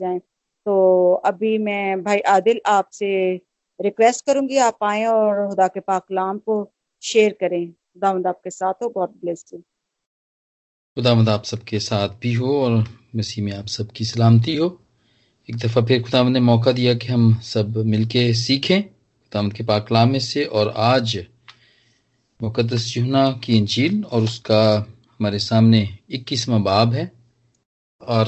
जाएँ। तो अभी मैं, भाई आदिल, आपसे रिक्वेस्ट करूँगी आप आए और खुदा के पाक कलाम को शेयर करें। खुदावंद आपके साथ हो गॉड ब्लेस यू खुदावंद आप सबके साथ भी हो और मसीह में आप सबकी सलामती हो। एक दफ़ा फिर खुदावंद ने मौका दिया कि हम सब मिलके सीखें खुदावंद के पाक कलाम में से और आज मुकदस यूहना की इंजील और उसका हमारे सामने इक्कीसवां बाब है। और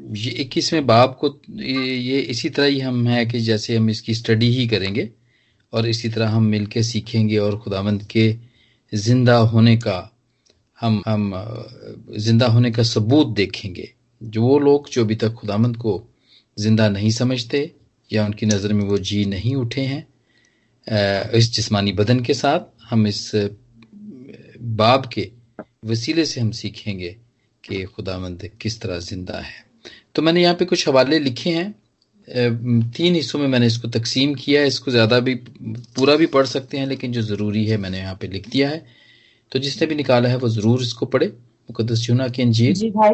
ये इक्कीसवें बाब को ये इसी तरह ही हम है कि जैसे हम इसकी स्टडी ही करेंगे और इसी तरह हम मिलके सीखेंगे और खुदावंद के ज़िंदा होने का, हम हम ज़िंदा होने का सबूत देखेंगे। जो वो लोग जो अभी तक खुदामंद को ज़िंदा नहीं समझते या उनकी नज़र में वो जी नहीं उठे हैं इस जिस्मानी बदन के साथ हम इस बाब के वसीले से हम सीखेंगे कि खुदामंद किस तरह ज़िंदा है। तो मैंने यहाँ पे कुछ हवाले लिखे हैं। तीन हिस्सों में मैंने इसको तकसीम किया है। इसको ज़्यादा भी पूरा भी पढ़ सकते हैं लेकिन जो ज़रूरी है मैंने यहाँ पे लिख दिया है। तो जिसने भी निकाला है वो ज़रूर इसको पढ़े। मुकदस यूना की अंजीर। जी भाई।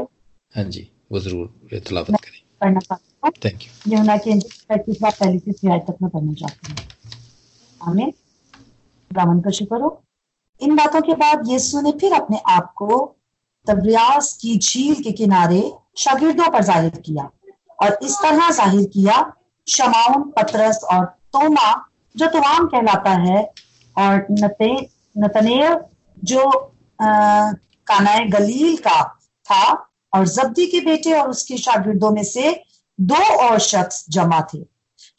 हाँ जी वो ज़रूर तलावत करें। थैंक यू यूना की पहली से आयत तक मैं पढ़ना चाहती हूँ। आमीन। रामन का शुक्र हो। इन बातों के बाद यीशु ने फिर अपने आप को तब्रियास की झील के किनारे शागिर्दों पर ज़ाहिर किया और इस तरह ज़ाहिर किया शमाउन पत्रस और तोमा, जो तुआम कहलाता है, और नते जो कानाए गलील का था, और जब्दी के बेटे और उसके शागिर्दों में से दो और शख्स जमा थे।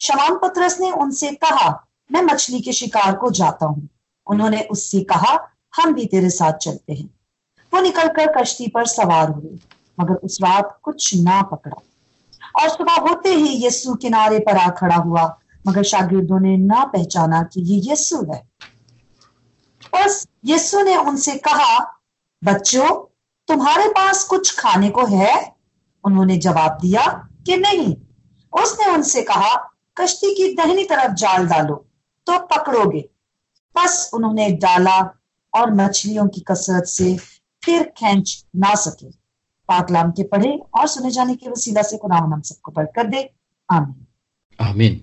शमान पत्रस ने उनसे कहा, मैं मछली के शिकार को जाता हूँ। उन्होंने उससे कहा, हम भी तेरे साथ चलते हैं। वो निकलकर कश्ती पर सवार हुए। मगर उस रात कुछ ना पकड़ा। और सुबह होते ही यस्सु किनारे पर आ खड़ा हुआ, मगर शागिर्दों ने ना पहचाना कि ये यस्सु है। बस यस्सु ने उनसे कहा, बच्चों, तुम्हारे पास कुछ खाने को है? उन्होंने जवाब दिया कि नहीं। उसने उनसे कहा, कश्ती की दहनी तरफ़ जाल डालो तो पकड़ोगे। बस उन्होंने डाला और मछलियों की कसरत से फिर खेच ना सके। पाकलाम के पढ़े और सुने जाने के वसीला से कुरान हम सबको पढ़ कर दे। आमीन। आमीन।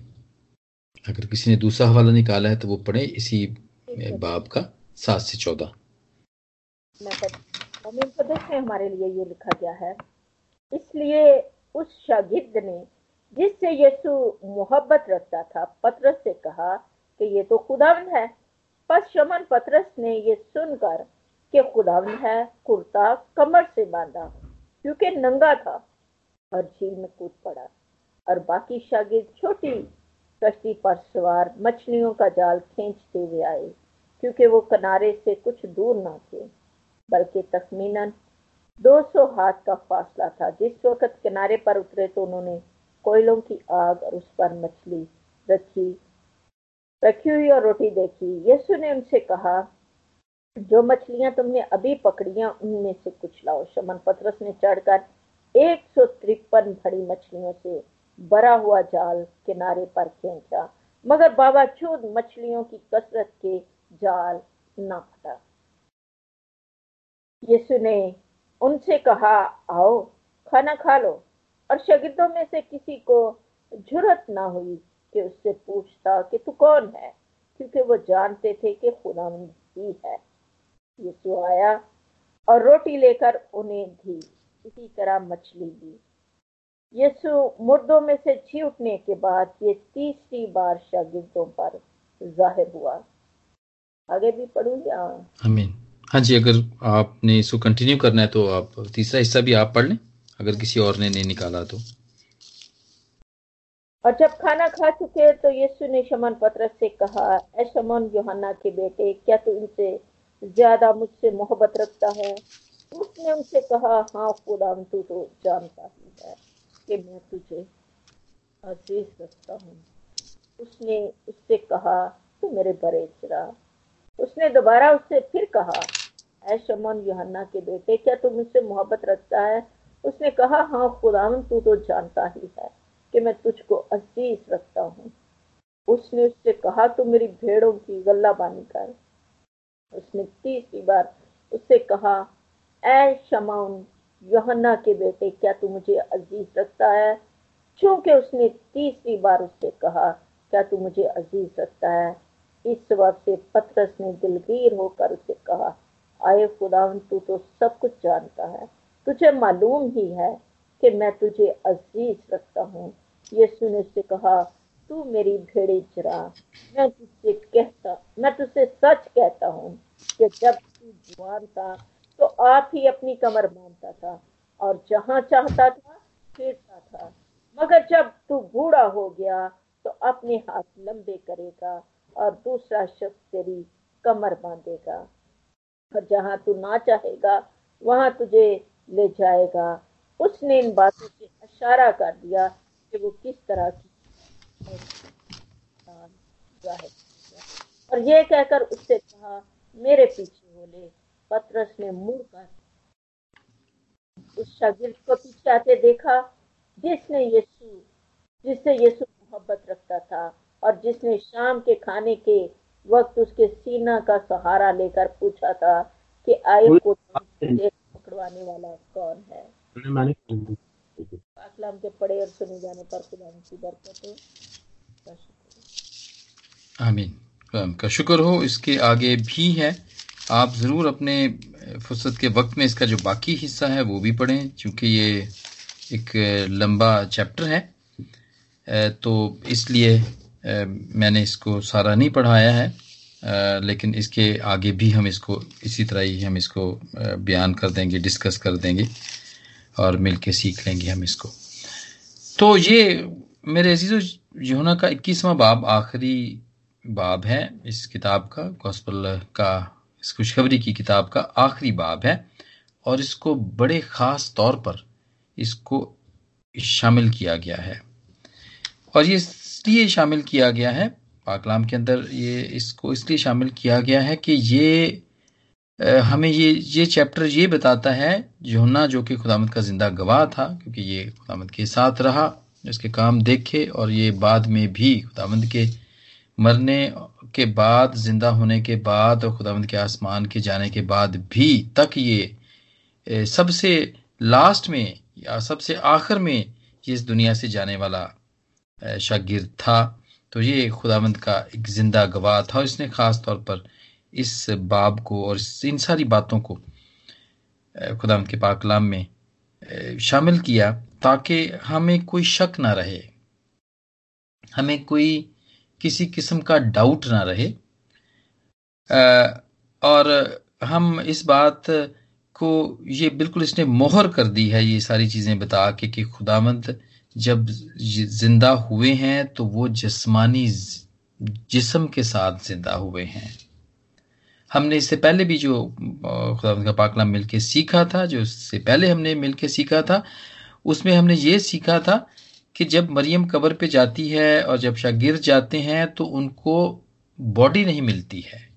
अगर किसी ने दूसरा हवाला निकाला है तो वो पढ़े इसी बाब का सात से चौदह। में हमारे लिए ये लिखा गया है इसलिए उस शागिर्द ने जिससे यीशु मोहब्बत रखता था पत्रस से कहा कि ये तो खुदावन है। पर शमन पत्रस ने ये सुनकर कि खुदावन है कुर्ता कमर से बांधा। क्योंकि नंगा था और झील में कूद पड़ा और बाकी शागिर्द छोटी कश्ती पर सवार मछलियों का जाल खींचते हुए आए, क्योंकि वो किनारे से कुछ दूर ना थे, बल्कि तखमीनन 200 हाथ का फासला था। जिस वक्त किनारे पर उतरे तो उन्होंने कोयलों की आग और उस पर मछली रखी रखी हुई और रोटी देखी। यीशु ने उनसे कहा जो मछलियाँ तुमने अभी पकड़ियाँ उनमें से कुछ लाओ। शमन पत्रस ने चढ़कर एक सौ तिरपन भरी मछलियों से भरा हुआ जाल किनारे पर खींचा, मगर बावजूद मछलियों की कसरत के जाल न फटा। यीशु ने उनसे कहा, आओ, खाना खा लो, और शगिर्दों में से किसी को ज़रूरत ना हुई कि उससे पूछता कि तू कौन है, क्योंकि वो जानते थे कि खुदा ही है। यीशु आया। और रोटी लेकर उन्हें दी इसी तरह मछली दी यीशु मुर्दों में से जी उठने के बाद ये तीसरी बार शागिर्दों पर ज़ाहिर हुआ। आगे भी पढ़ूँगा? आमीन। हाँ जी अगर आपने इसको कंटिन्यू करना है तो आप तीसरा हिस्सा भी आप पढ़ लें अगर किसी और ने नहीं निकाला तो। और जब खाना खा चुके तो यीशु ने शमन पत्र से कहा ए शमन योहन्ना के बेटे क्या तू इनसे ज़्यादा मुझसे मोहब्बत रखता है। उसने उनसे कहा हाँ खुदा तू तो जानता ही है कि मैं तुझे अज़ीज़ रखता हूँ। उसने उससे कहा, तू मेरे बड़े चिरा उसने दोबारा उससे फिर कहा, ऐ शमन, योहन्ना के बेटे, क्या तू मुझसे मोहब्बत रखता है? उसने कहा हाँ खुदा तू तो जानता ही है कि मैं तुझको अज़ीज़ रखता हूँ। उसने उससे कहा, तू मेरी भेड़ों की गल्ला बानी कर। उसने तीसरी बार उससे कहा ए शमाउन, योहन्ना के बेटे, क्या तू मुझे अज़ीज़ रखता है? चूँकि उसने तीसरी बार उससे कहा, क्या तू मुझे अज़ीज़ रखता है? इस वक्त से पत्रस ने दिलगीर होकर उसे कहा, आए खुदावन, तू तो सब कुछ जानता है। तुझे मालूम ही है कि मैं तुझे अज़ीज़ रखता हूँ। यीशु ने उससे कहा तू मेरी भेड़े चरा। मैं तुझसे कहता, मैं तुझसे सच कहता हूँ कि जब तू जवान था तो आप ही अपनी कमर बांधता था और जहाँ चाहता था फिरता था। मगर जब तू बूढ़ा हो गया तो अपने हाथ लंबे करेगा और दूसरा शख्स तेरी कमर बांधेगा। और जहाँ तू ना चाहेगा, वहाँ तुझे ले जाएगा। उसने इन बातों से इशारा कर दिया कि वो किस तरह की और ये कहकर उससे कहा मेरे पीछे हो ले पत्रस ने मुड़ कर उस शागिर्द को पीछे आते देखा जिसने यीशु जिससे यीशु मोहब्बत रखता था और जिसने शाम के खाने के वक्त उसके सीना का सहारा लेकर पूछा था कि आए को पकड़वाने वाला कौन है? अकलाम के पढ़े और सुने जाने पर खुदा की बरकत हो। आमीन। का शुक्र हो, इसके आगे भी है। आप ज़रूर अपने फुर्सत के वक्त में इसका जो बाकी हिस्सा है, वो भी पढ़ें, क्योंकि ये एक लंबा चैप्टर है। तो इसलिए मैंने इसको सारा नहीं पढ़ाया है लेकिन इसके आगे भी हम इसको, इसी तरह ही हम इसको बयान कर देंगे, डिस्कस कर देंगे, और मिल के सीख लेंगे हम इसको। तो ये मेरे अज़ीज़ यूना का इक्कीसवां बाब, आखिरी बाब है इस किताब का गॉस्पल का, इस खुशखबरी की किताब का आखिरी बाब है और इसको बड़े ख़ास तौर पर इसको शामिल किया गया है। और ये इसलिए शामिल किया गया है, पाकलाम के अंदर ये इसको इसलिए शामिल किया गया है कि ये हमें ये ये चैप्टर ये बताता है जोना जो कि खुदामद का ज़िंदा गवाह था, क्योंकि ये खुदामद के साथ रहा इसके काम देखे और ये बाद में भी खुदामद के मरने के बाद, ज़िंदा होने के बाद और खुदावंद के आसमान के जाने के बाद भी तक ये सबसे लास्ट में या सबसे आखिर में ये इस दुनिया से जाने वाला शागिर्द था। तो ये खुदावंद का एक ज़िंदा गवाह था और इसने ख़ास तौर पर इस बाब को और इन सारी बातों को खुदावंद के पाकलाम में शामिल किया ताकि हमें कोई शक ना रहे, हमें कोई किसी किस्म का डाउट ना रहे। और हम इस बात को, ये बिल्कुल इसने मोहर कर दी है, ये सारी चीज़ें बता के कि खुदावंद जब ज़िंदा हुए हैं तो वो जिस्मानी जिस्म के साथ ज़िंदा हुए हैं। हमने इससे पहले भी जो खुदा का पाकला मिलके सीखा था, जो इससे पहले हमने मिलके सीखा था, उसमें हमने ये सीखा था कि जब मरियम कब्र पे जाती है और जब शागिर जाते हैं तो उनको बॉडी नहीं मिलती है।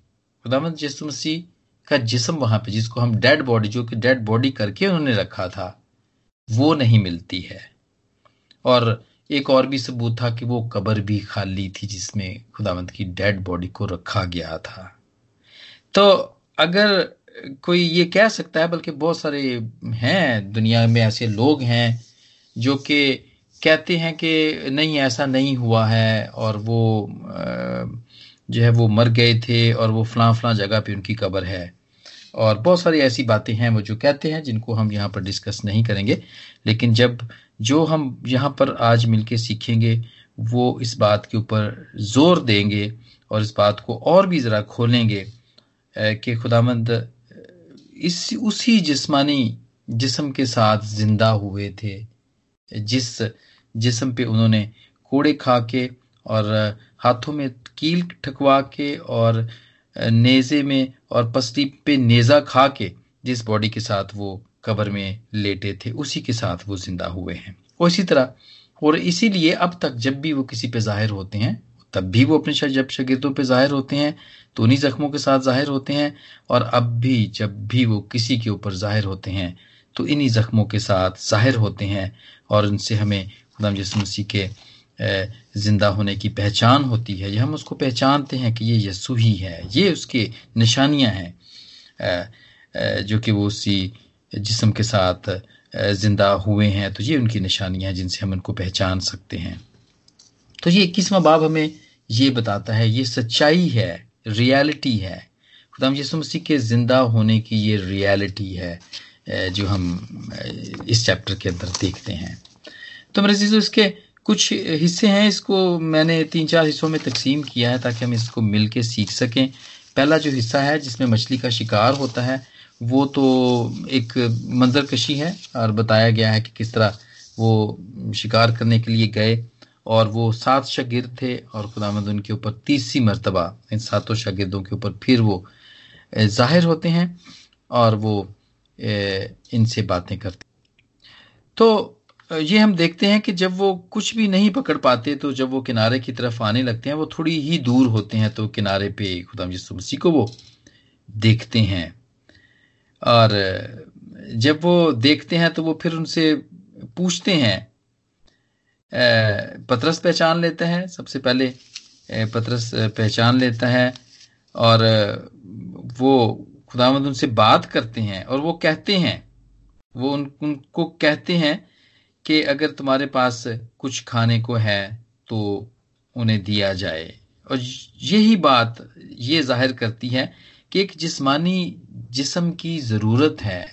खुदामद यसु मसीह का जिसम वहाँ पे, जिसको हम डेड बॉडी जो कि डेड बॉडी करके उन्होंने रखा था, वो नहीं मिलती है। और एक और भी सबूत था कि वो कब्र भी खाली थी, जिसमें खुदावंत की डेड बॉडी को रखा गया था। तो अगर कोई ये कह सकता है, बल्कि बहुत सारे हैं दुनिया में ऐसे लोग हैं, जो कि कहते हैं कि नहीं, ऐसा नहीं हुआ है और वो जो है वो मर गए थे और वो फलां फलां जगह पे उनकी कब्र है। और बहुत सारी ऐसी बातें हैं वो जो कहते हैं, जिनको हम यहाँ पर डिस्कस नहीं करेंगे। लेकिन जब जो हम यहाँ पर आज मिलके सीखेंगे, वो इस बात के ऊपर ज़ोर देंगे और इस बात को और भी ज़रा खोलेंगे कि खुदामंद इस, उसी जिस्मानी जिस्म के साथ ज़िंदा हुए थे, जिस जिस्म पे उन्होंने कोड़े खा के और हाथों में कील ठकवा के और नेजे में और पसली पे नेजा खा के जिस बॉडी के साथ वो कब्र में लेटे थे, उसी के साथ वो ज़िंदा हुए हैं। और इसी तरह, और इसीलिए अब तक जब भी वो किसी पे ज़ाहिर होते हैं, तब भी वो अपने जब शगिर्दों पे ज़ाहिर होते हैं तो उन्हीं जख्मों के साथ ज़ाहिर होते हैं, और अब भी, जब भी वो किसी के ऊपर ज़ाहिर होते हैं तो इन्हीं जख्मों के साथ ज़ाहिर होते हैं, और उनसे हमें खुदाम यसु मसीह के ज़िंदा होने की पहचान होती है। ये हम उसको पहचानते हैं कि ये यसु ही है। ये उसके निशानियाँ हैं जो कि वो उसी जिसम के साथ ज़िंदा हुए हैं। तो ये उनकी निशानियाँ हैं जिनसे हम उनको पहचान सकते हैं। तो ये इक्कीसवा बाब हमें ये बताता है, ये सच्चाई है, रियलिटी है। खुदा यसु मसीह के ज़िंदा होने की ये रियलिटी है जो हम इस चैप्टर के अंदर देखते हैं। तो मेरे चीज़, इसके कुछ हिस्से हैं, इसको मैंने तीन चार हिस्सों में तकसीम किया है ताकि हम इसको मिल के सीख सकें। पहला जो हिस्सा है, जिसमें मछली का शिकार होता है, वो तो एक मंजर कशी है और बताया गया है कि किस तरह वो शिकार करने के लिए गए और वो सात शागिर्द थे और खुदामंद उनके ऊपर तीसरी मरतबा, इन सातों शागिर्दों के ऊपर फिर वो ज़ाहिर होते हैं और वो इनसे बातें करते तो ये हम देखते हैं कि जब वो कुछ भी नहीं पकड़ पाते तो जब वो किनारे की तरफ़ आने लगते हैं वो थोड़ी ही दूर होते हैं तो किनारे पे खुदा यसु मसीह को वो देखते हैं। और जब वो देखते हैं तो वो फिर उनसे पूछते हैं। पतरस पहचान लेता है सबसे पहले पतरस पहचान लेता है। और वो खुदावंद उनसे बात करते हैं और वो कहते हैं वो उन, उनको कहते हैं कि अगर तुम्हारे पास कुछ खाने को है तो उन्हें दिया जाए। और यही बात ये ज़ाहिर करती है कि एक जिस्मानी जिस्म की ज़रूरत है।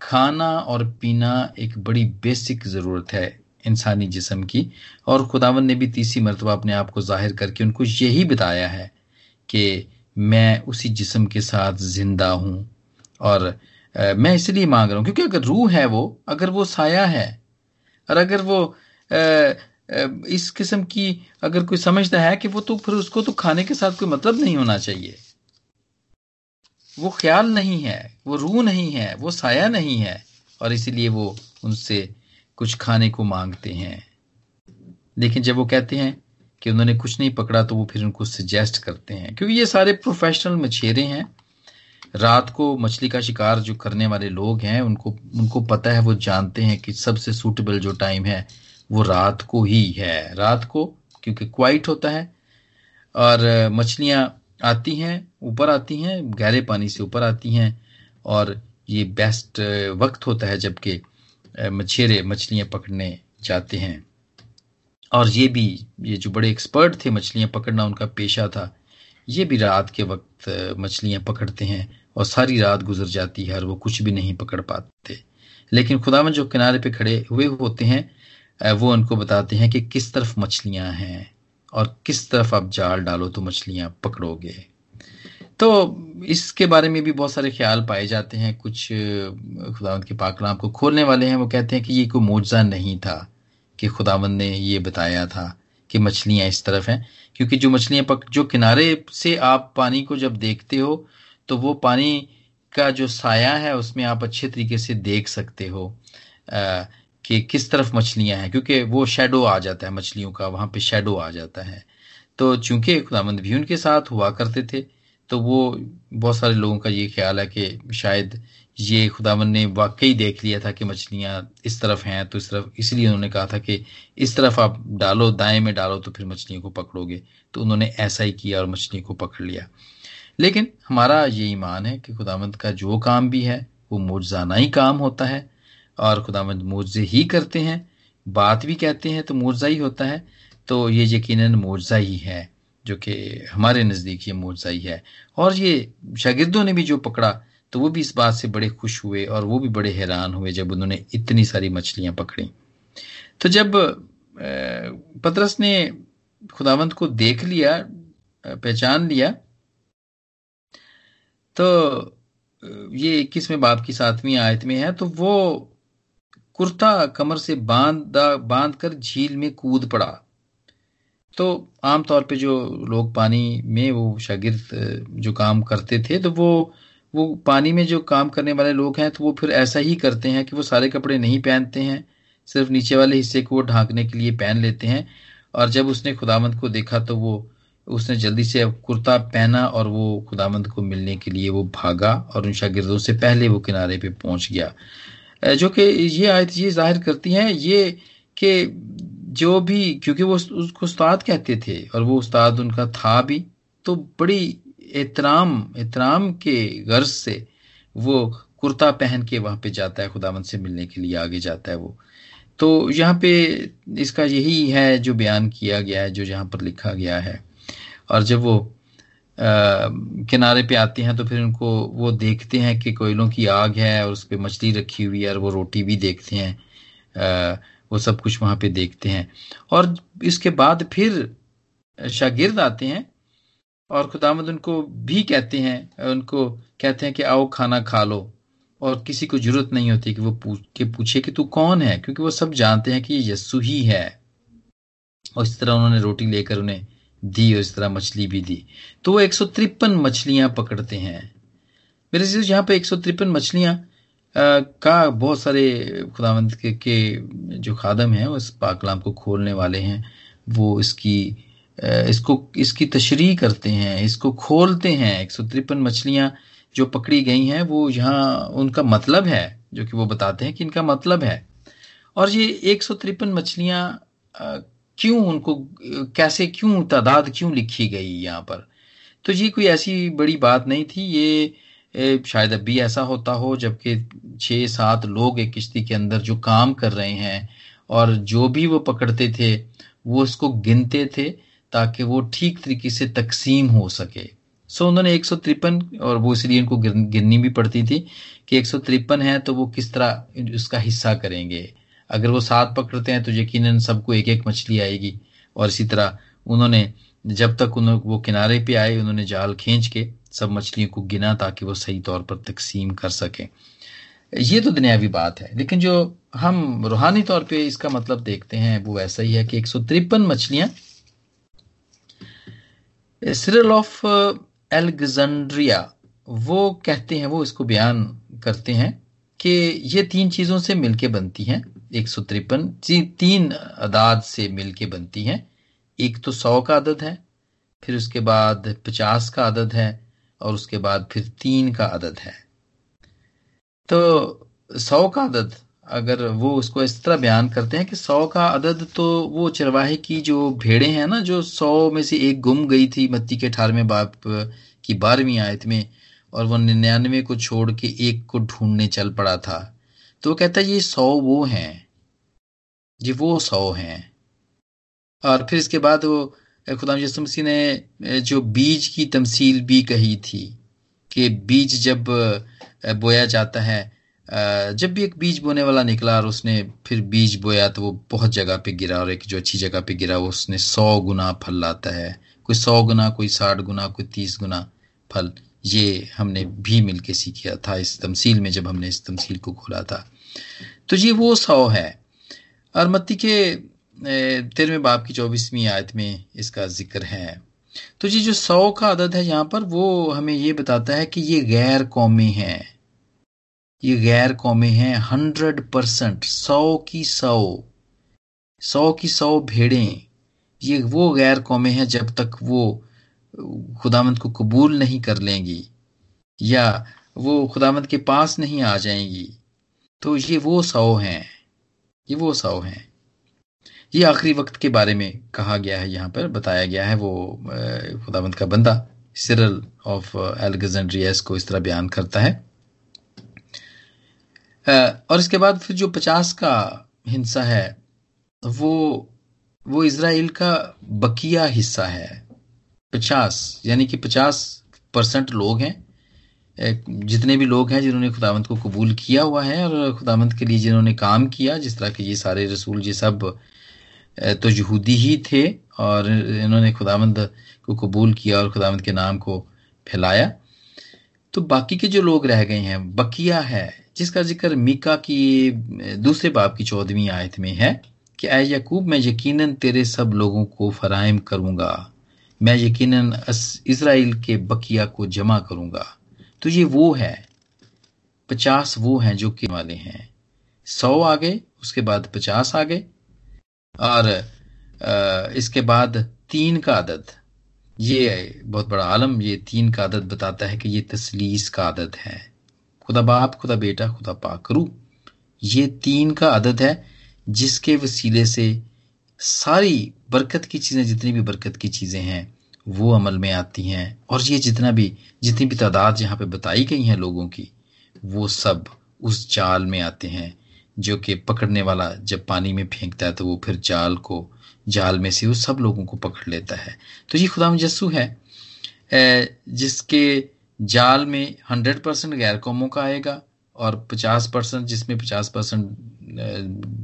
खाना और पीना एक बड़ी बेसिक ज़रूरत है इंसानी जिस्म की। और खुदावन ने भी तीसरी मरतबा अपने आप को ज़ाहिर करके उनको यही बताया है कि मैं उसी जिस्म के साथ ज़िंदा हूँ। और मैं इसलिए मांग रहा हूँ क्योंकि अगर रूह है वो, अगर वो साया है और अगर वो आ, इस किस्म की अगर कोई समझता है कि वो तो फिर उसको तो खाने के साथ कोई मतलब नहीं होना चाहिए। वो ख्याल नहीं है वो रूह नहीं है वो साया नहीं है और इसीलिए वो उनसे कुछ खाने को मांगते हैं। लेकिन जब वो कहते हैं कि उन्होंने कुछ नहीं पकड़ा तो वो फिर उनको सजेस्ट करते हैं क्योंकि ये सारे प्रोफेशनल मछेरे हैं। रात को मछली का शिकार जो करने वाले लोग हैं, उनको उनको पता है, वो जानते हैं कि सबसे सूटेबल जो टाइम है, वो रात को ही है। रात को, क्योंकि क्वाइट होता है, और मछलियाँ आती हैं, ऊपर आती हैं, गहरे पानी से ऊपर आती हैं, और ये बेस्ट वक्त होता है जबकि मछेरे मछलियाँ पकड़ने जाते हैं। और ये भी, ये जो बड़े एक्सपर्ट थे मछलियाँ पकड़ना उनका पेशा था, ये भी रात के वक्त मछलियाँ पकड़ते हैं और सारी रात गुजर जाती है और वो कुछ भी नहीं पकड़ पाते। लेकिन खुदावन जो किनारे पे खड़े हुए होते हैं वो उनको बताते हैं कि किस तरफ़ मछलियाँ हैं और किस तरफ़ आप जाल डालो तो मछलियाँ पकड़ोगे। तो इसके बारे में भी बहुत सारे ख्याल पाए जाते हैं। कुछ खुदावंत के पाकलाम को खोलने वाले हैं। वो कहते हैं कि ये कोई मुआवजा नहीं था कि खुदावंद ने ये बताया था। कि मछलियाँ इस तरफ़ हैं क्योंकि जो मछलियाँ पक जो किनारे से आप पानी को जब देखते हो तो वो पानी का जो साया है उसमें आप अच्छे तरीके से देख सकते हो आ, कि किस तरफ़ मछलियाँ हैं क्योंकि वो शेडो आ जाता है मछलियों का वहाँ पे शेडो आ जाता है। तो चूँकि खुदामंद भी उनके साथ हुआ करते थे तो वो बहुत सारे लोगों का ये ख्याल है कि शायद ये खुदावन ने वाकई देख लिया था कि मछलियाँ इस तरफ़ हैं तो इस तरफ़, इसलिए उन्होंने कहा था कि इस तरफ़ आप डालो, दाएँ में डालो तो फिर मछलियों को पकड़ोगे। तो उन्होंने ऐसा ही किया और मछली को पकड़ लिया। लेकिन हमारा ये ईमान है कि खुदावंत का जो काम भी है, वो मुरजाना ही काम होता है, और खुदावंत मुर्जे ही करते हैं। बात भी कहते हैं तो मुर्जा ही होता है तो ये यकीन मुर्जा ही है, जो कि हमारे नज़दीक ये मुर्जा ही है। और ये शागिर्दों ने भी जो पकड़ा तो वो भी इस बात से बड़े खुश हुए और वो भी बड़े हैरान हुए जब उन्होंने इतनी सारी मछलियाँ पकड़ी। तो जब पतरस ने खुदावंत को देख लिया पहचान लिया तो ये इक्कीसवें बाप की सातवीं आयत में है तो वो कुर्ता कमर से बाँध बाँध कर झील में कूद पड़ा। तो आमतौर पे जो लोग पानी में वो शागिर्द जो काम करते थे तो वो वो पानी में जो काम करने वाले लोग हैं तो वो फिर ऐसा ही करते हैं कि वो सारे कपड़े नहीं पहनते हैं, सिर्फ़ नीचे वाले हिस्से को वो ढांकने के लिए पहन लेते हैं। और जब उसने खुदामंद को देखा तो वो, उसने जल्दी से कुर्ता पहना और वो खुदामंद को मिलने के लिए वो भागा और उन शागिर्दों से पहले वो किनारे पे पहुँच गया। जो कि ये आयत ये ज़ाहिर करती हैं ये कि जो भी, क्योंकि वो उसको उस्ताद कहते थे और वो उस्ताद उनका था भी तो बड़ी एहतराम एहतराम के गर्ज से वो कुर्ता पहन के वहाँ पे जाता है खुदावंत से मिलने के लिए आगे जाता है वो। तो यहाँ पे इसका यही है जो बयान किया गया है जो यहाँ पर लिखा गया है। और जब वो आ, किनारे पे आते हैं तो फिर उनको वो देखते हैं कि कोयलों की आग है और उस पर मछली रखी हुई है और वो रोटी भी देखते हैं। आ, वो सब कुछ वहाँ पे देखते हैं। और इसके बाद फिर शागिर्द आते हैं और खुदामद उनको भी कहते हैं उनको कहते हैं कि आओ खाना खा लो और किसी को ज़रूरत नहीं होती कि वो पूछ के पूछे कि तू कौन है क्योंकि वो सब जानते हैं कि ये यस्सु ही है। और इस तरह उन्होंने रोटी लेकर उन्हें दी और इस तरह मछली भी दी। तो वो एक मछलियाँ पकड़ते हैं। मेरे यहाँ पे एक सौ तिरपन मछलियाँ का बहुत सारे खुदावंत के, के जो खादम हैं उस पाकलाम को खोलने वाले हैं। वो इसकी इसको, इसकी तशरी करते हैं, इसको खोलते हैं। एक सौ तिरपन मछलियाँ जो पकड़ी गई हैं, वो यहाँ उनका मतलब है, जो कि वो बताते हैं कि इनका मतलब है। और ये एक सौ तिरपन मछलियाँ क्यों उनको, कैसे, क्यों तादाद क्यों लिखी गई यहाँ पर? तो ये कोई ऐसी बड़ी बात नहीं थी। ये शायद अब भी ऐसा होता हो, जबकि छह सात लोग एक किश्ती के अंदर जो काम कर रहे हैं और जो भी वो पकड़ते थे, वो उसको गिनते थे। ताकि वो ठीक तरीके से तकसीम हो सके। सो उन्होंने एक सौ तिरपन और वो इसलिए उनको गिननी भी पड़ती थी कि एक सौ तिरपन है तो वो किस तरह उसका हिस्सा करेंगे। अगर वो सात पकड़ते हैं तो यकीनन सबको एक एक मछली आएगी। और इसी तरह उन्होंने जब तक उन्होंने वो किनारे पे आए, उन्होंने जाल खींच के सब मछलियों को गिना ताकि वो सही तौर पर तकसीम कर सके। ये तो दुनियावी बात है, लेकिन जो हम रूहानी तौर पे इसका मतलब देखते हैं, वो ऐसा ही है कि एक सौ तिरपन मछलियाँ सिरल ऑफ़ एल्गजेंड्रिया वो कहते हैं, वो इसको बयान करते हैं कि ये तीन चीज़ों से मिलके बनती हैं, एक सौ तिरपन तीन अदाद से मिलके बनती हैं। एक तो सौ का अदद है, फिर उसके बाद पचास का अदद है, और उसके बाद फिर तीन का अदद है। तो सौ का अदद अगर वो उसको इस तरह बयान करते हैं कि सौ का अदद तो वो चरवाहे की जो भेड़े हैं ना, जो सौ में से एक गुम गई थी मत्ती के अठारहवें बाप की बारहवीं आयत में, और वो निन्यानवे को छोड़ के एक को ढूँढने चल पड़ा था। तो वो कहता है, ये सौ वो हैं। ये वो सौ हैं। और फिर इसके बाद वो खुदा मसीह ने जो बीज की तमसील भी कही थी कि बीज जब बोया जाता है जब भी एक बीज बोने वाला निकला और उसने फिर बीज बोया तो वो बहुत जगह पे गिरा और एक जो अच्छी जगह पे गिरा, वो उसने सौ गुना फल लाता है। कोई सौ गुना, कोई साठ गुना, कोई तीस गुना फल, ये हमने भी मिलके सीखा था इस तमसील में जब हमने इस तमसील को खोला था। तो ये वो सौ है। और मत्ती के तेरहवें बाप की चौबीसवीं आयत में इसका ज़िक्र है। तो ये जो सौ का आदत है यहाँ पर, वो हमें ये बताता है कि ये गैर कौमी हैं। ये गैर कौमे हैं हंड्रेड परसेंट सौ की सौ सौ की सौ भेड़ें। ये वो गैर कौमे हैं जब तक वो खुदामंद को कबूल नहीं कर लेंगी, या वो खुदामंद के पास नहीं आ जाएँगी। तो ये वो सौ हैं, ये वो सौ हैं। ये आखिरी वक्त के बारे में कहा गया है, यहाँ पर बताया गया है वो खुदामंद का बंदा सिरल ऑफ़ एल्गजेंड्रियस को इस तरह बयान करता है। और इसके बाद फिर जो पचास का हिस्सा है, वो वो इसराइल का बकिया हिस्सा है। पचास, यानी कि पचास परसेंट लोग हैं जितने भी लोग हैं जिन्होंने खुदावंत को कबूल किया हुआ है, और खुदावंत के लिए जिन्होंने काम किया, जिस तरह के ये सारे रसूल, ये सब तो यहूदी ही थे, और इन्होंने खुदावंद को कबूल किया और खुदावंत के नाम को फैलाया। तो बाकी के जो लोग रह गए हैं, बकिया है जिसका ज़िक्र मीका की दूसरे बाप की चौदहवीं आयत में है कि आय यकूब, मैं यकीनन तेरे सब लोगों को फराहम करूँगा। मैं यकीनन इसराइल के बकिया को जमा करूँगा। तो ये वो है, पचास वो हैं जो कि वाले हैं। सौ आ गए, उसके बाद पचास आ गए, और इसके बाद तीन का आदत। ये बहुत बड़ा आलम, ये तीन का आदत बताता है कि ये तसलीस का आदत है। खुदा बाप, खुदा बेटा, खुदा पाकरू ये तीन का अदद है, जिसके वसीले से सारी बरकत की चीज़ें, जितनी भी बरकत की चीज़ें हैं, वो अमल में आती हैं। और ये जितना भी, जितनी भी तादाद यहाँ पे बताई गई हैं लोगों की, वो सब उस जाल में आते हैं, जो कि पकड़ने वाला जब पानी में फेंकता है तो वो फिर जाल को, जाल में से वो सब लोगों को पकड़ लेता है। तो ये खुदा यस्सु है जिसके जाल में हंड्रेड परसेंट गैर कौमों का आएगा और पचास परसेंट, जिसमें पचास परसेंट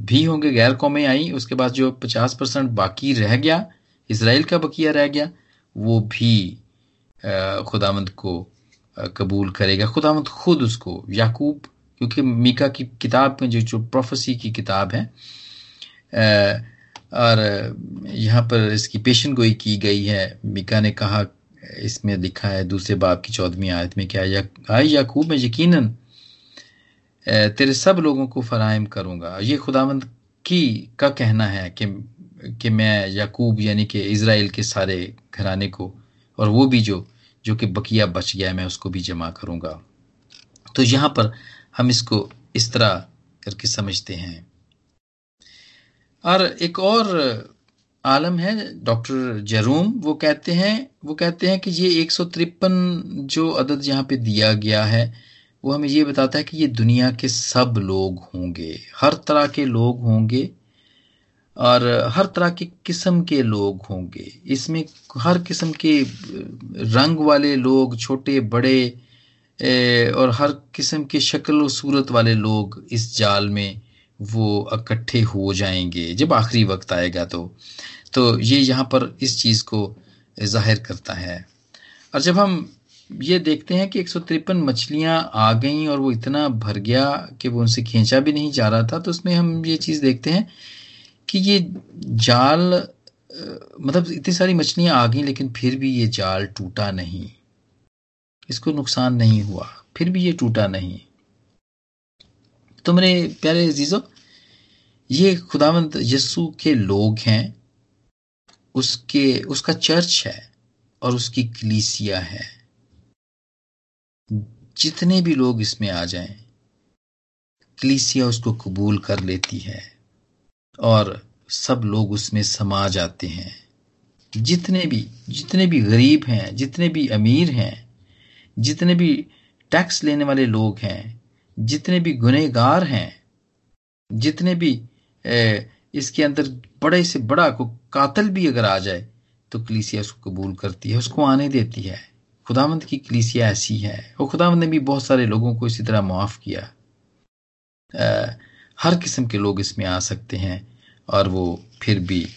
भी होंगे गैर कौमें आई, उसके बाद जो पचास परसेंट बाकी रह गया, इसराइल का बकिया रह गया, वो भी खुदामंद को कबूल करेगा। खुदामंद खुद उसको, याकूब, क्योंकि मीका की किताब में जो जो प्रोफेसी की किताब है और यहाँ पर इसकी पेशन गोई की गई है। मीका ने कहा इसमें लिखा है दूसरे बाप की चौदहवीं आयत में क्या या, आई याकूब में तेरे सब लोगों को फराहम करूँगा। ये खुदावंद की का कहना है कि कि मैं याकूब यानी कि इसराइल के सारे घराने को और वो भी जो जो कि बकिया बच गया है मैं उसको भी जमा करूँगा। तो यहाँ पर हम इसको इस तरह करके समझते हैं। और एक और आलम है, डॉक्टर जरूम, वो कहते हैं, वो कहते हैं कि ये एक सौ तिरपन जो अदद यहाँ पे दिया गया है, वो हमें ये बताता है कि ये दुनिया के सब लोग होंगे, हर तरह के लोग होंगे, और हर तरह के किस्म के लोग होंगे। इसमें हर किस्म के रंग वाले लोग, छोटे, बड़े और हर किस्म के शक्ल और सूरत वाले लोग इस जाल में वो इकट्ठे हो जाएँगे। जब आखिरी वक्त आएगा तो तो ये यहाँ पर इस चीज़ को ज़ाहिर करता है। और जब हम ये देखते हैं कि एक मछलियाँ आ गई और वो इतना भर गया कि वो उनसे खींचा भी नहीं जा रहा था तो उसमें हम ये चीज़ देखते हैं कि ये जाल मतलब इतनी सारी मछलियाँ आ गई, लेकिन फिर भी ये जाल टूटा नहीं। इसको नुकसान नहीं हुआ। फिर भी ये टूटा नहीं। तो मेरे प्यारे अजीजों, ये खुदावंत यस्सु के लोग हैं, उसके, उसका चर्च है और उसकी कलीसिया है। जितने भी लोग इसमें आ जाएँ, कलीसिया उसको कबूल कर लेती है और सब लोग उसमें समा जाते हैं। जितने भी जितने भी गरीब हैं, जितने भी अमीर हैं, जितने भी टैक्स लेने वाले लोग हैं जितने भी गुनेगार हैं जितने भी इसके अंदर बड़े से बड़ा को कातल भी अगर आ जाए तो कलीसिया उसको कबूल करती है उसको आने देती है। खुदावंत की कलीसिया ऐसी है। और खुदावंत ने भी बहुत सारे लोगों को इसी तरह मुआफ किया। आ, हर किस्म के लोग इसमें आ सकते हैं और वो फिर भी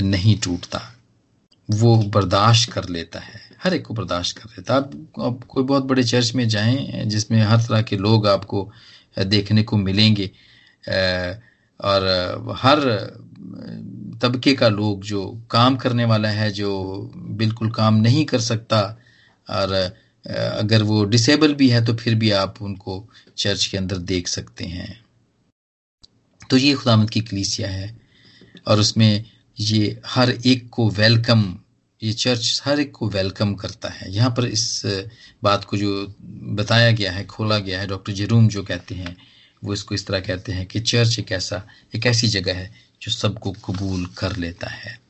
नहीं टूटता। वो बर्दाश्त कर लेता है। हर एक को बर्दाश्त कर लेता आप, आप कोई बहुत बड़े चर्च में जाएँ जिसमें हर तरह के लोग आपको देखने को मिलेंगे। और हर तबके का लोग जो काम करने वाला है जो बिल्कुल काम नहीं कर सकता और अगर वो डिसेबल भी है तो फिर भी आप उनको चर्च के अंदर देख सकते हैं। तो ये खुदामद की कलीसिया है और उसमें ये हर एक को वेलकम ये चर्च हर एक को वेलकम करता है। यहाँ पर इस बात को जो बताया गया है, खोला गया है, डॉक्टर जरूम जो कहते हैं, वो इसको इस तरह कहते हैं कि चर्च एक ऐसा, एक ऐसी जगह है जो सबको कबूल कर लेता है।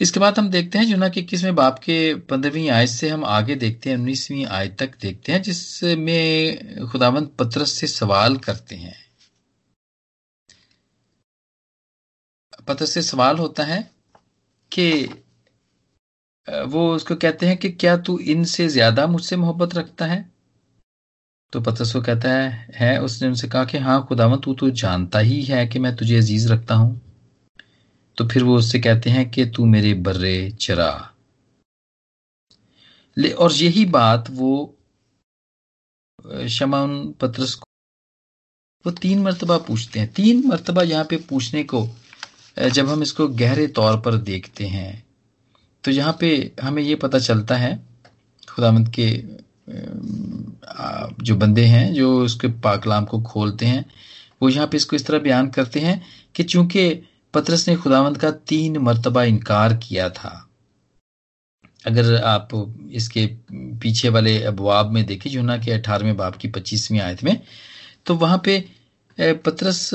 इसके बाद हम देखते हैं जुना के इक्कीसवें बाप के पंद्रहवीं आयत से हम आगे देखते हैं, उन्नीसवीं आयत तक देखते हैं, जिसमें खुदावंत पत्रस से सवाल करते हैं। पत्रस से सवाल होता है कि वो उसको कहते हैं कि क्या तू इनसे ज़्यादा मुझसे मोहब्बत रखता है? तो पतरस को कहता है, है उसने उनसे कहा कि हाँ खुदावन तू तो जानता ही है कि मैं तुझे अज़ीज़ रखता हूँ। तो फिर वो उससे कहते हैं कि तू मेरे बर्रे चरा। ले और यही बात वो शमान पत्रस को वो तीन मरतबा पूछते हैं। तीन मरतबा यहाँ पे पूछने को जब हम इसको गहरे तौर पर देखते हैं तो यहाँ पे हमें ये पता चलता है खुदामंद के जो बंदे हैं, जो उसके पाकलाम को खोलते हैं, वो यहाँ पे इसको इस तरह बयान करते हैं कि चूँकि पत्रस ने खुदावंत का तीन मरतबा इनकार किया था, अगर आप इसके पीछे वाले अबवाब में देखें जो ना कि अठारहवें बाब की पच्चीसवीं आयत में तो वहाँ पे पत्रस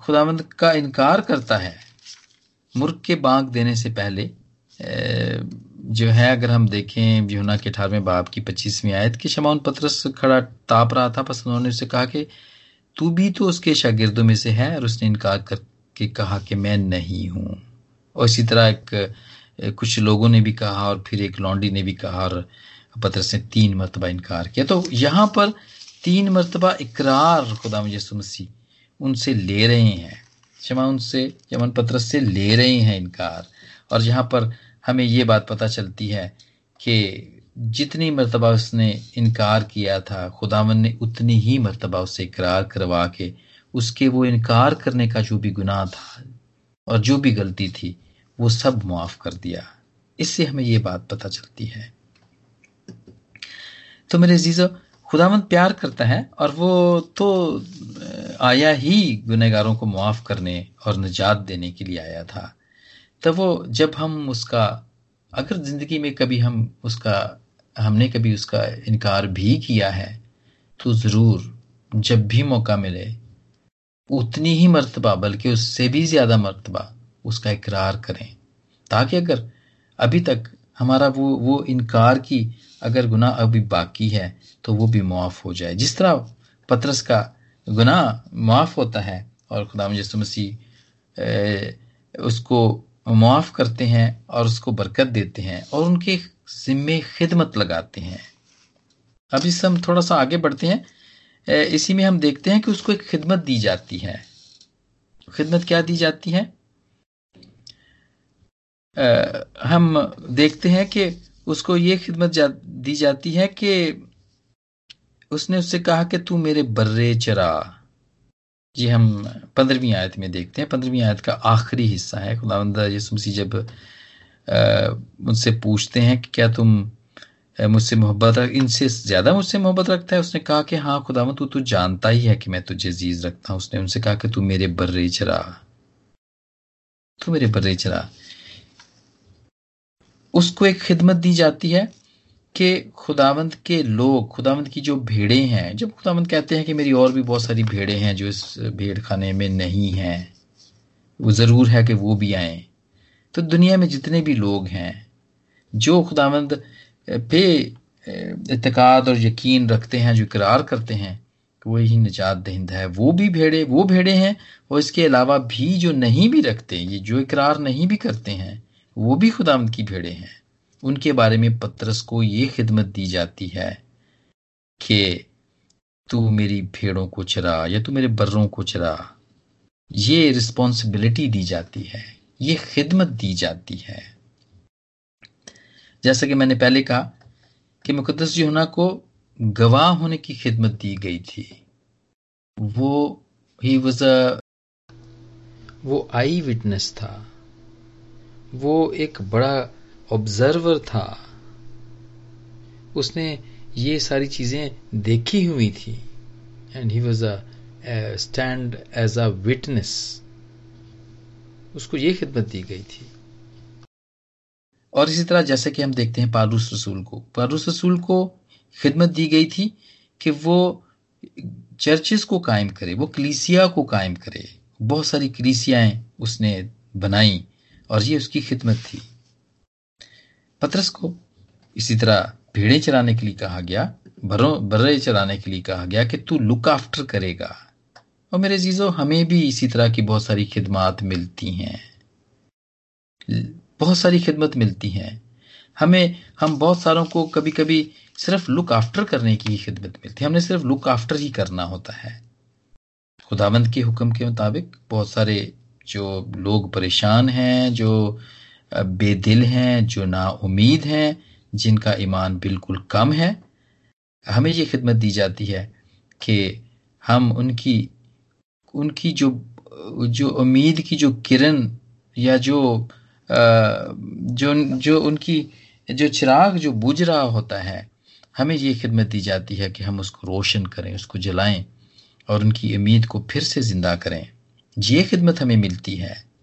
खुदावंत का इनकार करता है। मुर्ग के बांग देने से पहले जो है अगर हम देखें यूना के अठारहवें बाप की पच्चीसवीं आयत की शमाउन पत्रस खड़ा ताप रहा था बस उन्होंने उससे कहा कि, तू भी तो उसके शागिर्दों में से है और उसने इनकार करके कहा कि मैं नहीं हूँ। और इसी तरह एक कुछ लोगों ने भी कहा और फिर एक लॉन्डी ने भी कहा और पत्रस ने तीन मरतबा इनकार किया। तो यहाँ पर तीन मरतबा इकरार खुदा यसु मसीह उनसे ले रहे हैं। क्षमा उनसे यमन पत्रस से ले रहे हैं इनकार, और यहाँ पर हमें ये बात पता चलती है कि जितनी मरतबा उसने इनकार किया था, खुदावन ने उतनी ही मरतबा उससे इकरार करवा के उसके वो इनकार करने का जो भी गुनाह था और जो भी गलती थी, वो सब माफ़ कर दिया। इससे हमें ये बात पता चलती है। तो मेरे जीजो खुदावंद प्यार करता है और वो तो आया ही गुनहगारों को मुआफ करने और निजात देने के लिए आया था। तब वो जब हम उसका, अगर ज़िंदगी में कभी हम उसका, हमने कभी उसका इनकार भी किया है तो ज़रूर जब भी मौका मिले, उतनी ही मर्तबा, बल्कि उससे भी ज़्यादा मर्तबा उसका इकरार करें। ताकि अगर अभी तक हमारा वो वो इनकार की अगर गुनाह अभी बाकी है तो वो भी मुआफ हो जाए। जिस तरह पत्रस का गुनाह मुआफ होता है और खुदा यसु मसीह उसको मुआफ करते हैं और उसको बरकत देते हैं और उनके जिम्मे खिदमत लगाते हैं। अब इस हम थोड़ा सा आगे बढ़ते हैं। इसी में हम देखते हैं कि उसको एक खिदमत दी जाती है। खिदमत क्या दी जाती है? हम देखते हैं कि उसको ये खिदमत जा, दी जाती है कि उसने उससे कहा कि तू मेरे बर्रे चरा। जी हम पंद्रहवीं आयत में देखते हैं। पंद्रहवीं आयत का आखिरी हिस्सा है। खुदावंदा यसु मसीह जब उनसे पूछते हैं कि क्या तुम मुझसे मोहब्बत रख, इनसे ज़्यादा मुझसे मोहब्बत रखता है? उसने कहा कि हाँ खुदावन तू तू जानता ही है कि मैं तुझे जीज रखता हूँ। उसने उनसे कहा कि तू मेरे बर्रे चरा। तू मेरे बर्रे चरा। उसको एक खिदमत दी जाती है। कि खुदावंत के लोग, खुदावंत की जो भेड़े हैं, जब खुदावंत कहते हैं कि मेरी और भी बहुत सारी भेड़े हैं जो इस भेड़ खाने में नहीं हैं, वो ज़रूर है कि वो भी आए। तो दुनिया में जितने भी लोग हैं, जो खुदावंद पे इतकाद और यकीन रखते हैं, जो इकरार करते हैं कि वो ही निजात दहिंद है। वो भी भेड़े, वो भेड़े हैं, और इसके अलावा भी जो नहीं भी रखते, ये जो इकरार नहीं भी करते हैं, वो भी खुदावंद की भेड़े हैं। उनके बारे में पत्रस को ये खिदमत दी जाती है कि तू मेरी भेड़ों को चरा या तू मेरे बर्रों को चरा। ये रिस्पॉन्सिबिलिटी दी जाती है, ये खिदमत दी जाती है। जैसा कि मैंने पहले कहा कि मुकदस यूना को गवाह होने की खिदमत दी गई थी। वो ही वॉज़ वो आई विटनेस था। वो एक बड़ा ऑब्जर्वर था। उसने ये सारी चीज़ें देखी हुई थी। And he was a stand as a witness उसको ये खिदमत दी गई थी। और इसी तरह जैसे कि हम देखते हैं पारूस रसूल को। पारूस रसूल को खिदमत दी गई थी कि वो चर्चेस को कायम करे, वो कलीसिया को कायम करे। बहुत सारी कलीसियाएँ उसने बनाई और ये उसकी खिदमत थी। पत्रस को इसी तरह भेड़े चराने के लिए कहा गया बर्रे चराने के लिए कहा गया कि तू लुक आफ्टर करेगा। और मेरे जीजो हमें भी इसी तरह की बहुत सारी खिदमात मिलती हैं। बहुत सारी खिदमत मिलती हैं। हमें, हम बहुत सारों को कभी कभी सिर्फ़ लुक आफ्टर करने की ही खिदमत मिलती है। हमने सिर्फ़ लुक आफ्टर ही करना होता है। खुदावंत के हुक्म के मुताबिक बहुत सारे जो लोग परेशान हैं, जो बेदिल हैं, जो ना उम्मीद हैं, जिनका ईमान बिल्कुल कम है। हमें ये खिदमत दी जाती है कि हम उनकी उनकी जो जो उम्मीद की जो किरण या जो जो जो उनकी, जो चिराग जो बुझ रहा होता है, हमें ये खिदमत दी जाती है कि हम उसको रोशन करें, उसको जलाएँ और उनकी उम्मीद को फिर से ज़िंदा करें। ये खिदमत हमें मिलती है।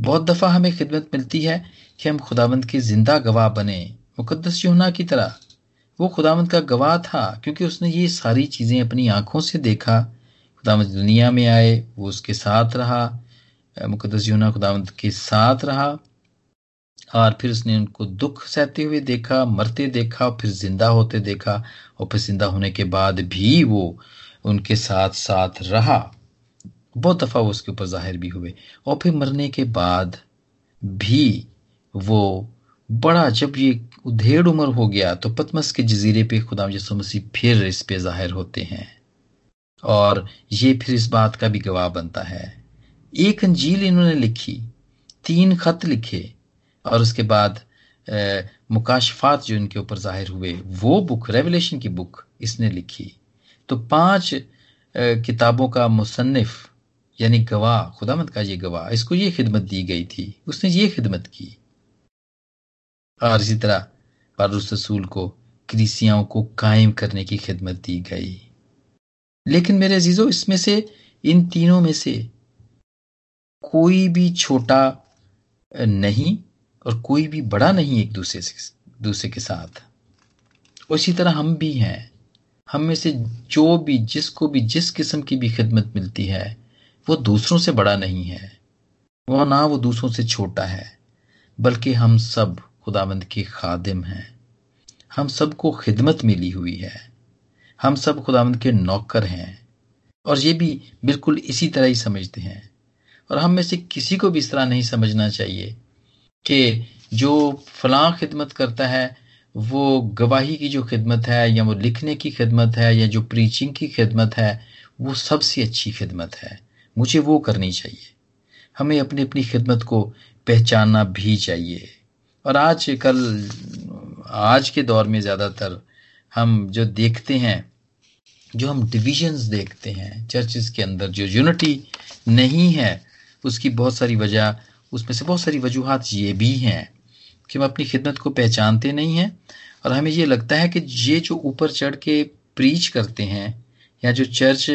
बहुत दफ़ा हमें खिदमत मिलती है कि हम खुदावंत के ज़िंदा गवाह बने। मुकदस योना की तरह। वो खुदावंत का गवाह था, क्योंकि उसने ये सारी चीज़ें अपनी आँखों से देखा। खुदावंत दुनिया में आए, वो उसके साथ रहा। मुकदस योना खुदावंत के साथ रहा। और फिर उसने उनको दुख सहते हुए देखा, मरते देखा, और फिर ज़िंदा होते देखा। और फिर ज़िंदा होने के बाद भी वो उनके साथ साथ रहा। बहुत दफ़ा वो उसके ऊपर ज़ाहिर भी हुए। और फिर मरने के बाद भी वो बड़ा, जब ये उधेड़ उम्र हो गया तो पतमस के जजीरे पे खुदा यसु मसीह फिर इस पे ज़ाहिर होते हैं। और ये फिर इस बात का भी गवाह बनता है। एक अंजील इन्होंने लिखी, तीन खत लिखे, और उसके बाद मुकाशफात जो इनके ऊपर ज़ाहिर हुए, वो बुक, रेवलेशन की बुक इसने लिखी। तो पाँच किताबों का मुसन्फ यानी गवाह, खुदामद का ये गवाह, इसको ये खिदमत दी गई थी, उसने ये खिदमत की। और इसी तरह पारूस रसूल को, क्रिसियाओं को कायम करने की खिदमत दी गई। लेकिन मेरे अजीजों, इसमें से, इन तीनों में से कोई भी छोटा नहीं और कोई भी बड़ा नहीं एक दूसरे से, दूसरे के साथ। उसी तरह हम भी हैं। हम में से जो भी, जिसको भी, जिस किस्म की भी खिदमत मिलती है वो दूसरों से बड़ा नहीं है। वह ना वो दूसरों से छोटा है, बल्कि हम सब खुदाबंद के खादिम हैं। हम सबको खिदमत मिली हुई है। हम सब खुदाबंद के नौकर हैं। और ये भी बिल्कुल इसी तरह ही समझते हैं। और हम में से किसी को भी इस तरह नहीं समझना चाहिए कि जो फलां खिदमत करता है, वो गवाही की जो खिदमत है, या वो लिखने की खिदमत है, या जो प्रीचिंग की खिदमत है, वो सबसे अच्छी खिदमत है। मुझे वो करनी चाहिए। हमें अपनी अपनी खिदमत को पहचानना भी चाहिए। और आज कल, आज के दौर में ज़्यादातर हम जो देखते हैं, जो हम डिविजन्स देखते हैं चर्चेस के अंदर जो यूनिटी नहीं है, उसकी बहुत सारी वजह, उसमें से बहुत सारी वजूहत ये भी हैं कि हम अपनी खिदमत को पहचानते नहीं हैं। और हमें ये लगता है कि ये जो ऊपर चढ़ के प्रीच करते हैं, या जो चर्च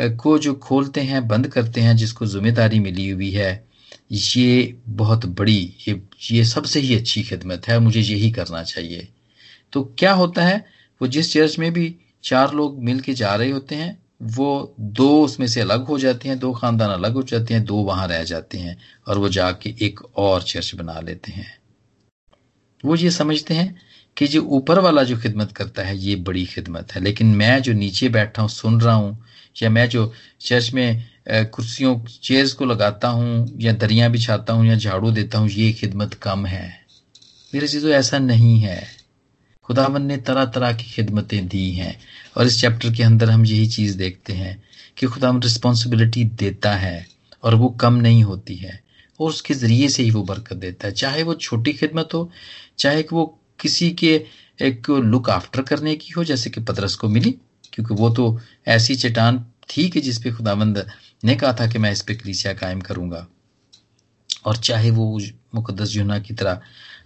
को जो खोलते हैं, बंद करते हैं, जिसको ज़िम्मेदारी मिली हुई है, ये बहुत बड़ी, ये ये सबसे ही अच्छी खिदमत है, मुझे यही करना चाहिए। तो क्या होता है, वो जिस चर्च में भी चार लोग मिल के जा रहे होते हैं, वो दो उसमें से अलग हो जाते हैं, दो खानदान अलग हो जाते हैं, दो वहाँ रह जाते हैं, और वो जाके एक और चर्च बना लेते हैं। वो ये समझते हैं कि जो ऊपर वाला जो खिदमत करता है, ये बड़ी खिदमत है। लेकिन मैं जो नीचे बैठा हूँ, सुन रहा हूँ या मैं जो चर्च में कुर्सियों चेयर्स को लगाता हूँ या दरिया बिछाता हूँ या झाड़ू देता हूँ, ये खिदमत कम है। मेरे चीज़ों, ऐसा नहीं है। खुदावन ने तरह तरह की खिदमतें दी हैं और इस चैप्टर के अंदर हम यही चीज़ देखते हैं कि खुदावन रिस्पॉन्सिबिलिटी देता है और वो कम नहीं होती है और उसके ज़रिए से ही वो बरकत देता है। चाहे वो छोटी खिदमत हो, चाहे वो किसी के एक लुक आफ्टर करने की हो, जैसे कि पतरस को मिली। क्योंकि वो तो ऐसी चट्टान थी कि जिसपे खुदाबंद ने कहा था कि मैं इस पे कलीसिया कायम करूँगा। और चाहे वो मुकदस जुना की तरह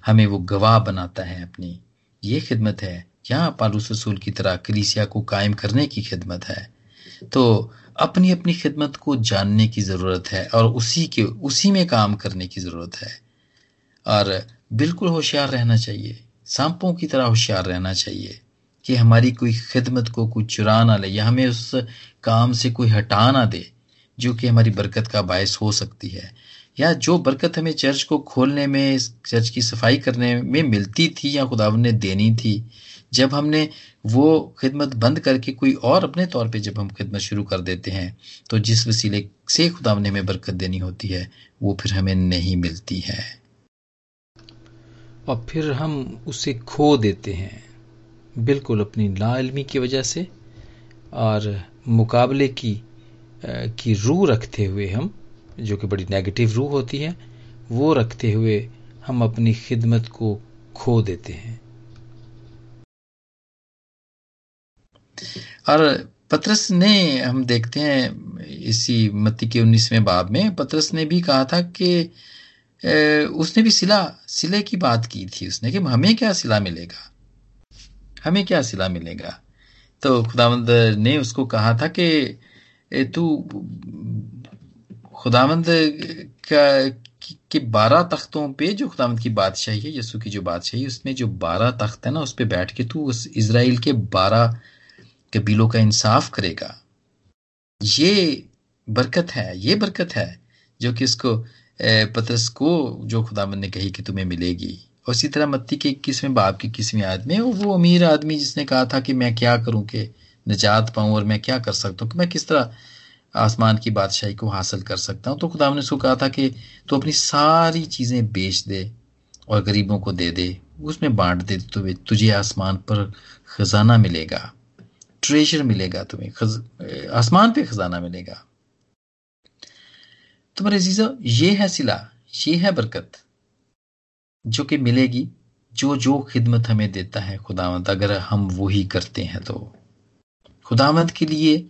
हमें वो गवाह बनाता है अपनी, ये खिदमत है। यहाँ पालूस रसूल की तरह कलीसिया को कायम करने की खिदमत है। तो अपनी अपनी खिदमत को जानने की ज़रूरत है और उसी के, उसी में काम करने की ज़रूरत है। और बिल्कुल होशियार रहना चाहिए। सांपों की तरह होशियार रहना चाहिए। कि हमारी कोई खिदमत को कोई चुरा ना ले या हमें उस काम से कोई हटा ना दे, जो कि हमारी बरकत का बायस हो सकती है। या जो बरकत हमें चर्च को खोलने में, चर्च की सफ़ाई करने में मिलती थी या खुदावन ने देनी थी, जब हमने वो खिदमत बंद करके कोई और अपने तौर पे जब हम खिदमत शुरू कर देते हैं तो जिस वसीले से खुदा ने हमें बरकत देनी होती है, वो फिर हमें नहीं मिलती है। और फिर हम उसे खो देते हैं। बिल्कुल अपनी नाइलमी की वजह से और मुकाबले की की रूह रखते हुए हम, जो कि बड़ी नेगेटिव रूह होती है, वो रखते हुए हम अपनी खिदमत को खो देते हैं। और पत्रस ने, हम देखते हैं इसी मत्ती के उन्नीसवें बाब में, पत्रस ने भी कहा था कि उसने भी सिला, सिले की बात की थी उसने कि हमें क्या सिला मिलेगा? हमें क्या सिला मिलेगा? तो खुदावंद ने उसको कहा था कि तू, खुदावंद का, कि बारह तख्तों पे जो खुदावंद की बादशाही है यसु की जो बादशाही उसमें जो बारह तख्त है ना, उस पर बैठ के तू उस इसराइल के बारह कबीलों का इंसाफ करेगा। ये बरकत है, ये बरकत है जो कि इसको पतरस को जो खुदावन ने कही कि तुम्हें मिलेगी। और इसी तरह मत्ती के इक्कीसवें बाप की इक्कीसवीं आदमी वो अमीर आदमी जिसने कहा था कि मैं क्या करूँ कि निजात पाऊँ और मैं क्या कर सकता हूँ कि मैं किस तरह आसमान की बादशाही को हासिल कर सकता हूँ तो खुदा ने उसको कहा था कि तू अपनी सारी चीज़ें बेच दे और गरीबों को दे दे उसमें बांट दे तो तुझे आसमान पर खजाना मिलेगा ट्रेजर मिलेगा तुम्हें खज, आसमान पे खजाना मिलेगा। तुम्हारे जीजो ये है सिला ये है बरकत। जो कि मिलेगी, जो जो खिदमत हमें देता है खुदावंत, अगर हम वो ही करते हैं तो। खुदावंत के लिए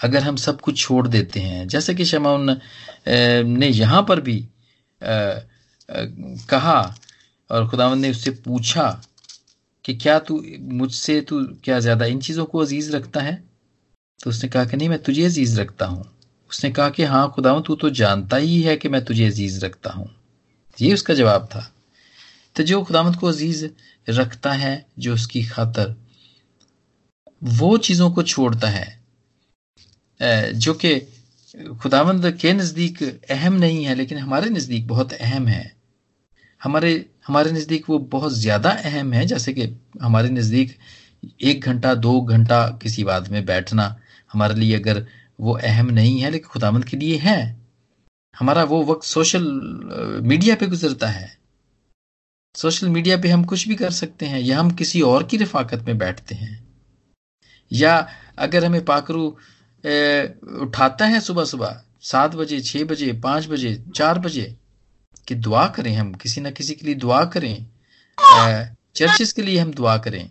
अगर हम सब कुछ छोड़ देते हैं, जैसे कि शमाउन ने यहाँ पर भी कहा और खुदावंत ने उससे पूछा कि क्या तू, मुझसे तू क्या ज़्यादा इन चीज़ों को अज़ीज़ रखता है? तो उसने कहा कि नहीं, मैं तुझे अज़ीज़ रखता हूँ। उसने कहा कि हाँ खुदावन तू तो जानता ही है कि मैं तुझे अज़ीज़ रखता हूँ। ये उसका जवाब था। तो जो खुदामत को अज़ीज़ रखता है, जो उसकी खातर, वो चीज़ों को छोड़ता है जो कि खुदावंद के नज़दीक अहम नहीं है, लेकिन हमारे नज़दीक बहुत अहम है। हमारे हमारे नज़दीक वो बहुत ज़्यादा अहम है, जैसे कि हमारे नज़दीक एक घंटा, दो घंटा किसी बात में बैठना हमारे लिए अगर वो अहम नहीं है, लेकिन खुदावंद के लिए है। हमारा वो वक्त सोशल मीडिया पे गुजरता है। सोशल मीडिया पे हम कुछ भी कर सकते हैं, या हम किसी और की रफाकत में बैठते हैं। या अगर हमें पाकरू उठाता है सुबह सुबह सात बजे, छह बजे, पाँच बजे, चार बजे, कि दुआ करें हम, किसी ना किसी के लिए दुआ करें चर्चिस के लिए हम दुआ करें।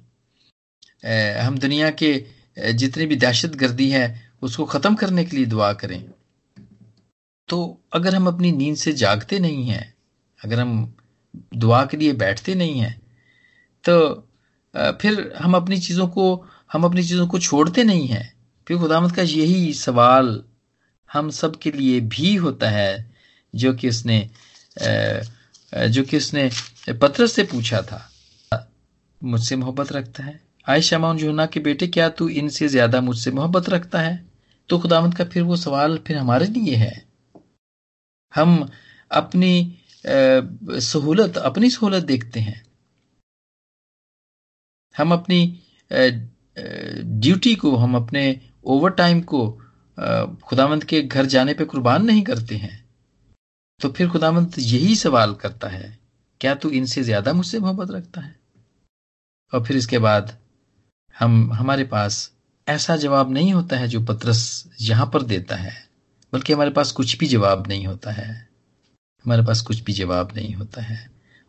हम दुनिया के जितनी भी दहशत गर्दी है, उसको ख़त्म करने के लिए दुआ करें। तो अगर हम अपनी नींद से जागते नहीं हैं, अगर हम दुआ के लिए बैठते नहीं हैं तो फिर हम अपनी चीज़ों को, हम अपनी चीज़ों को छोड़ते नहीं हैं। फिर खुदामद का यही सवाल हम सब के लिए भी होता है, जो कि उसने जो कि उसने पत्र से पूछा था। मुझसे मोहब्बत रखता है। आयशा माउन जोना के बेटे, क्या तू इनसे ज़्यादा मुझसे मोहब्बत रखता है? तो खुदामद का फिर वो सवाल फिर हमारे लिए है। हम अपनी सहूलत, अपनी सहूलत देखते हैं। हम अपनी ड्यूटी को, हम अपने ओवर टाइम को खुदामंद के घर जाने पे कुर्बान नहीं करते हैं। तो फिर खुदामंद यही सवाल करता है, क्या तू इनसे ज़्यादा मुझसे मोहब्बत रखता है? और फिर इसके बाद हम, हमारे पास ऐसा जवाब नहीं होता है जो पत्रस यहाँ पर देता है, बल्कि हमारे पास कुछ भी जवाब नहीं होता है। हमारे पास कुछ भी जवाब नहीं होता है।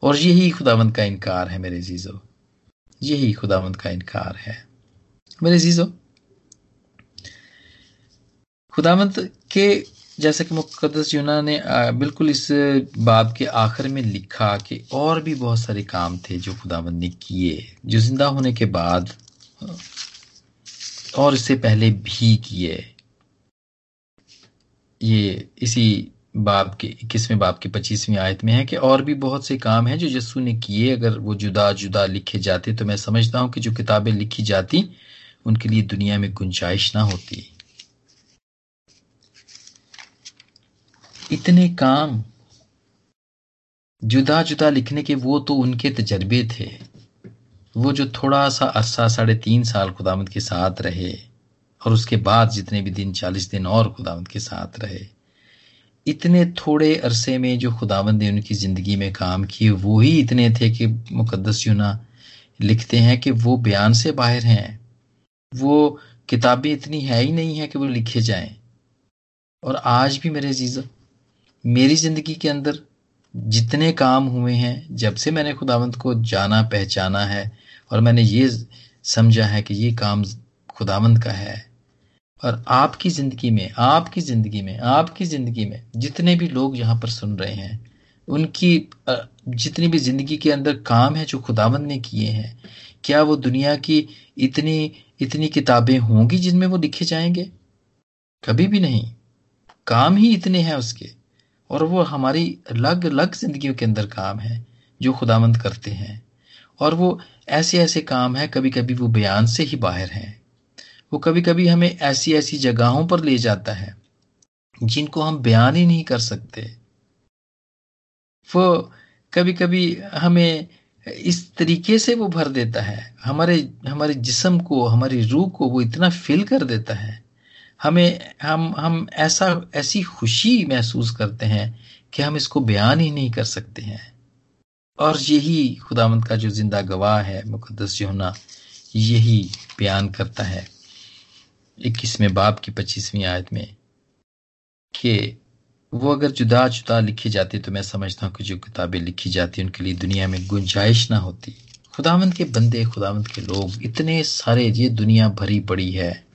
और यही खुदावंत का इनकार है मेरे जीजो। यही खुदावंत का इनकार है। मेरे जीजो, खुदावंत के, जैसे कि मुकदस यूना ने बिल्कुल इस बाब के आखिर में लिखा कि और भी बहुत सारे काम थे जो खुदावंत ने किए, जो ज़िंदा होने के बाद, और इससे पहले भी किए। ये इसी बाब के, इक्कीसवें बाब की पच्चीसवीं आयत में है कि और भी बहुत से काम हैं जो यस्सु ने किए, अगर वो जुदा जुदा लिखे जाते तो मैं समझता हूँ कि जो किताबें लिखी जाती, उनके लिए दुनिया में गुंजाइश ना होती। इतने काम, जुदा जुदा लिखने के वो तो उनके तजर्बे थे। वो जो थोड़ा सा अरसा साढ़े तीन साल खुदामद के साथ रहे, और उसके बाद जितने भी दिन, चालीस दिन और खुदामद के साथ रहे इतने थोड़े अरसे में जो खुदावंद ने उनकी ज़िंदगी में काम किए वो ही इतने थे कि मुकदस यूना लिखते हैं कि वो बयान से बाहर हैं। वो किताबें इतनी है ही नहीं है कि वो लिखे जाएँ। और आज भी मेरे जीजा मेरी ज़िंदगी के अंदर जितने काम हुए हैं, जब से मैंने खुदावंत को जाना पहचाना है और मैंने ये समझा है कि ये काम खुदावंत का है और आपकी ज़िंदगी में, आपकी ज़िंदगी में, आपकी ज़िंदगी में जितने भी लोग यहाँ पर सुन रहे हैं, उनकी जितनी भी ज़िंदगी के अंदर काम है जो खुदावंत ने किए हैं, क्या वो दुनिया की इतनी इतनी किताबें होंगी जिनमें वो लिखे जाएँगे? कभी भी नहीं। काम ही इतने हैं उसके। और वो हमारी अलग अलग ज़िंदगी के अंदर काम है जो खुदावंत करते हैं। और वो ऐसे ऐसे काम है कभी कभी वो बयान से ही बाहर हैं। वो कभी कभी हमें ऐसी ऐसी जगहों पर ले जाता है, जिनको हम बयान ही नहीं कर सकते। वो कभी कभी हमें इस तरीके से वो भर देता है, हमारे हमारे जिसम को, हमारी रूह को वो इतना फिल कर देता है। हमें, हम हम ऐसा, ऐसी खुशी महसूस करते हैं कि हम इसको बयान ही नहीं कर सकते हैं। और यही खुदावंत का जो ज़िंदा गवाह है मुकदस योना यही बयान करता है। इक्कीसवें बाप की पच्चीसवीं आयत में कि वो अगर जुदा जुदा लिखी जाती तो मैं समझता हूँ कि जो किताबें लिखी जाती उनके लिए दुनिया में गुंजाइश ना होती। खुदावंत के बंदे, खुदावंत के लोग इतने सारे, ये दुनिया भरी पड़ी है,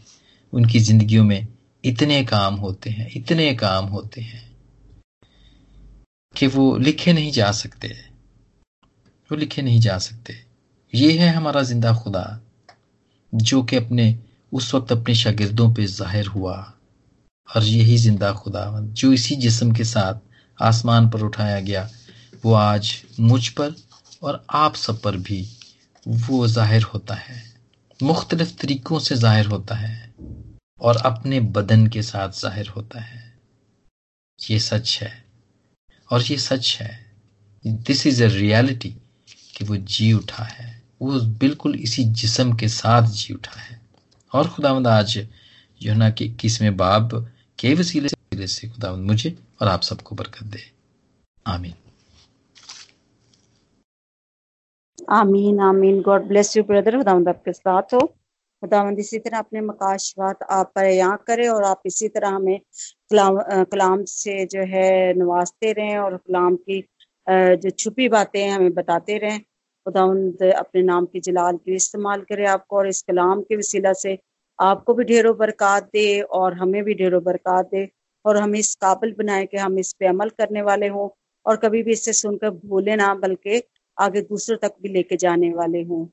उनकी जिंदगियों में इतने काम होते हैं, इतने काम होते हैं कि वो लिखे नहीं जा सकते। वो लिखे नहीं जा सकते। ये है हमारा ज़िंदा खुदा, जो कि अपने उस वक्त अपने शागिर्दों पे ज़ाहिर हुआ। और यही ज़िंदा खुदा जो इसी जिस्म के साथ आसमान पर उठाया गया, वो आज मुझ पर और आप सब पर भी वो ज़ाहिर होता है। मुख्तलिफ़ तरीकों से ज़ाहिर होता है और अपने बदन के साथ ज़ाहिर होता है। ये सच है और ये सच है। दिस इज़ अ रियलिटी कि वो जी उठा है। वो बिल्कुल इसी जिस्म के साथ जी उठा है। और खुदावंद आज योना के इक्कीसवें बाब के वसीले से से खुदावंद मुझे और आप सबको बरकत दे। आमीन। आमीन आमीन। God bless you brother. खुदावंद आपके साथ हो। खुदावंद, इसी तरह अपने मकाशवात आप पर यहाँ करें और आप इसी तरह हमें कलाम कलाम से जो है नवाजते रहें और कलाम की जो छुपी बातें हमें बताते रहें। खुदावंद अपने नाम की जलाल के इस्तेमाल करे आपको और इस कलाम के वसीला से आपको भी ढेरों बरकत दे और हमें भी ढेरों बरकत दे और हमें इस काबिल बनाए कि हम इस पे अमल करने वाले हों और कभी भी इससे सुनकर भूले ना, बल्कि आगे दूसरों तक भी लेके जाने वाले हों।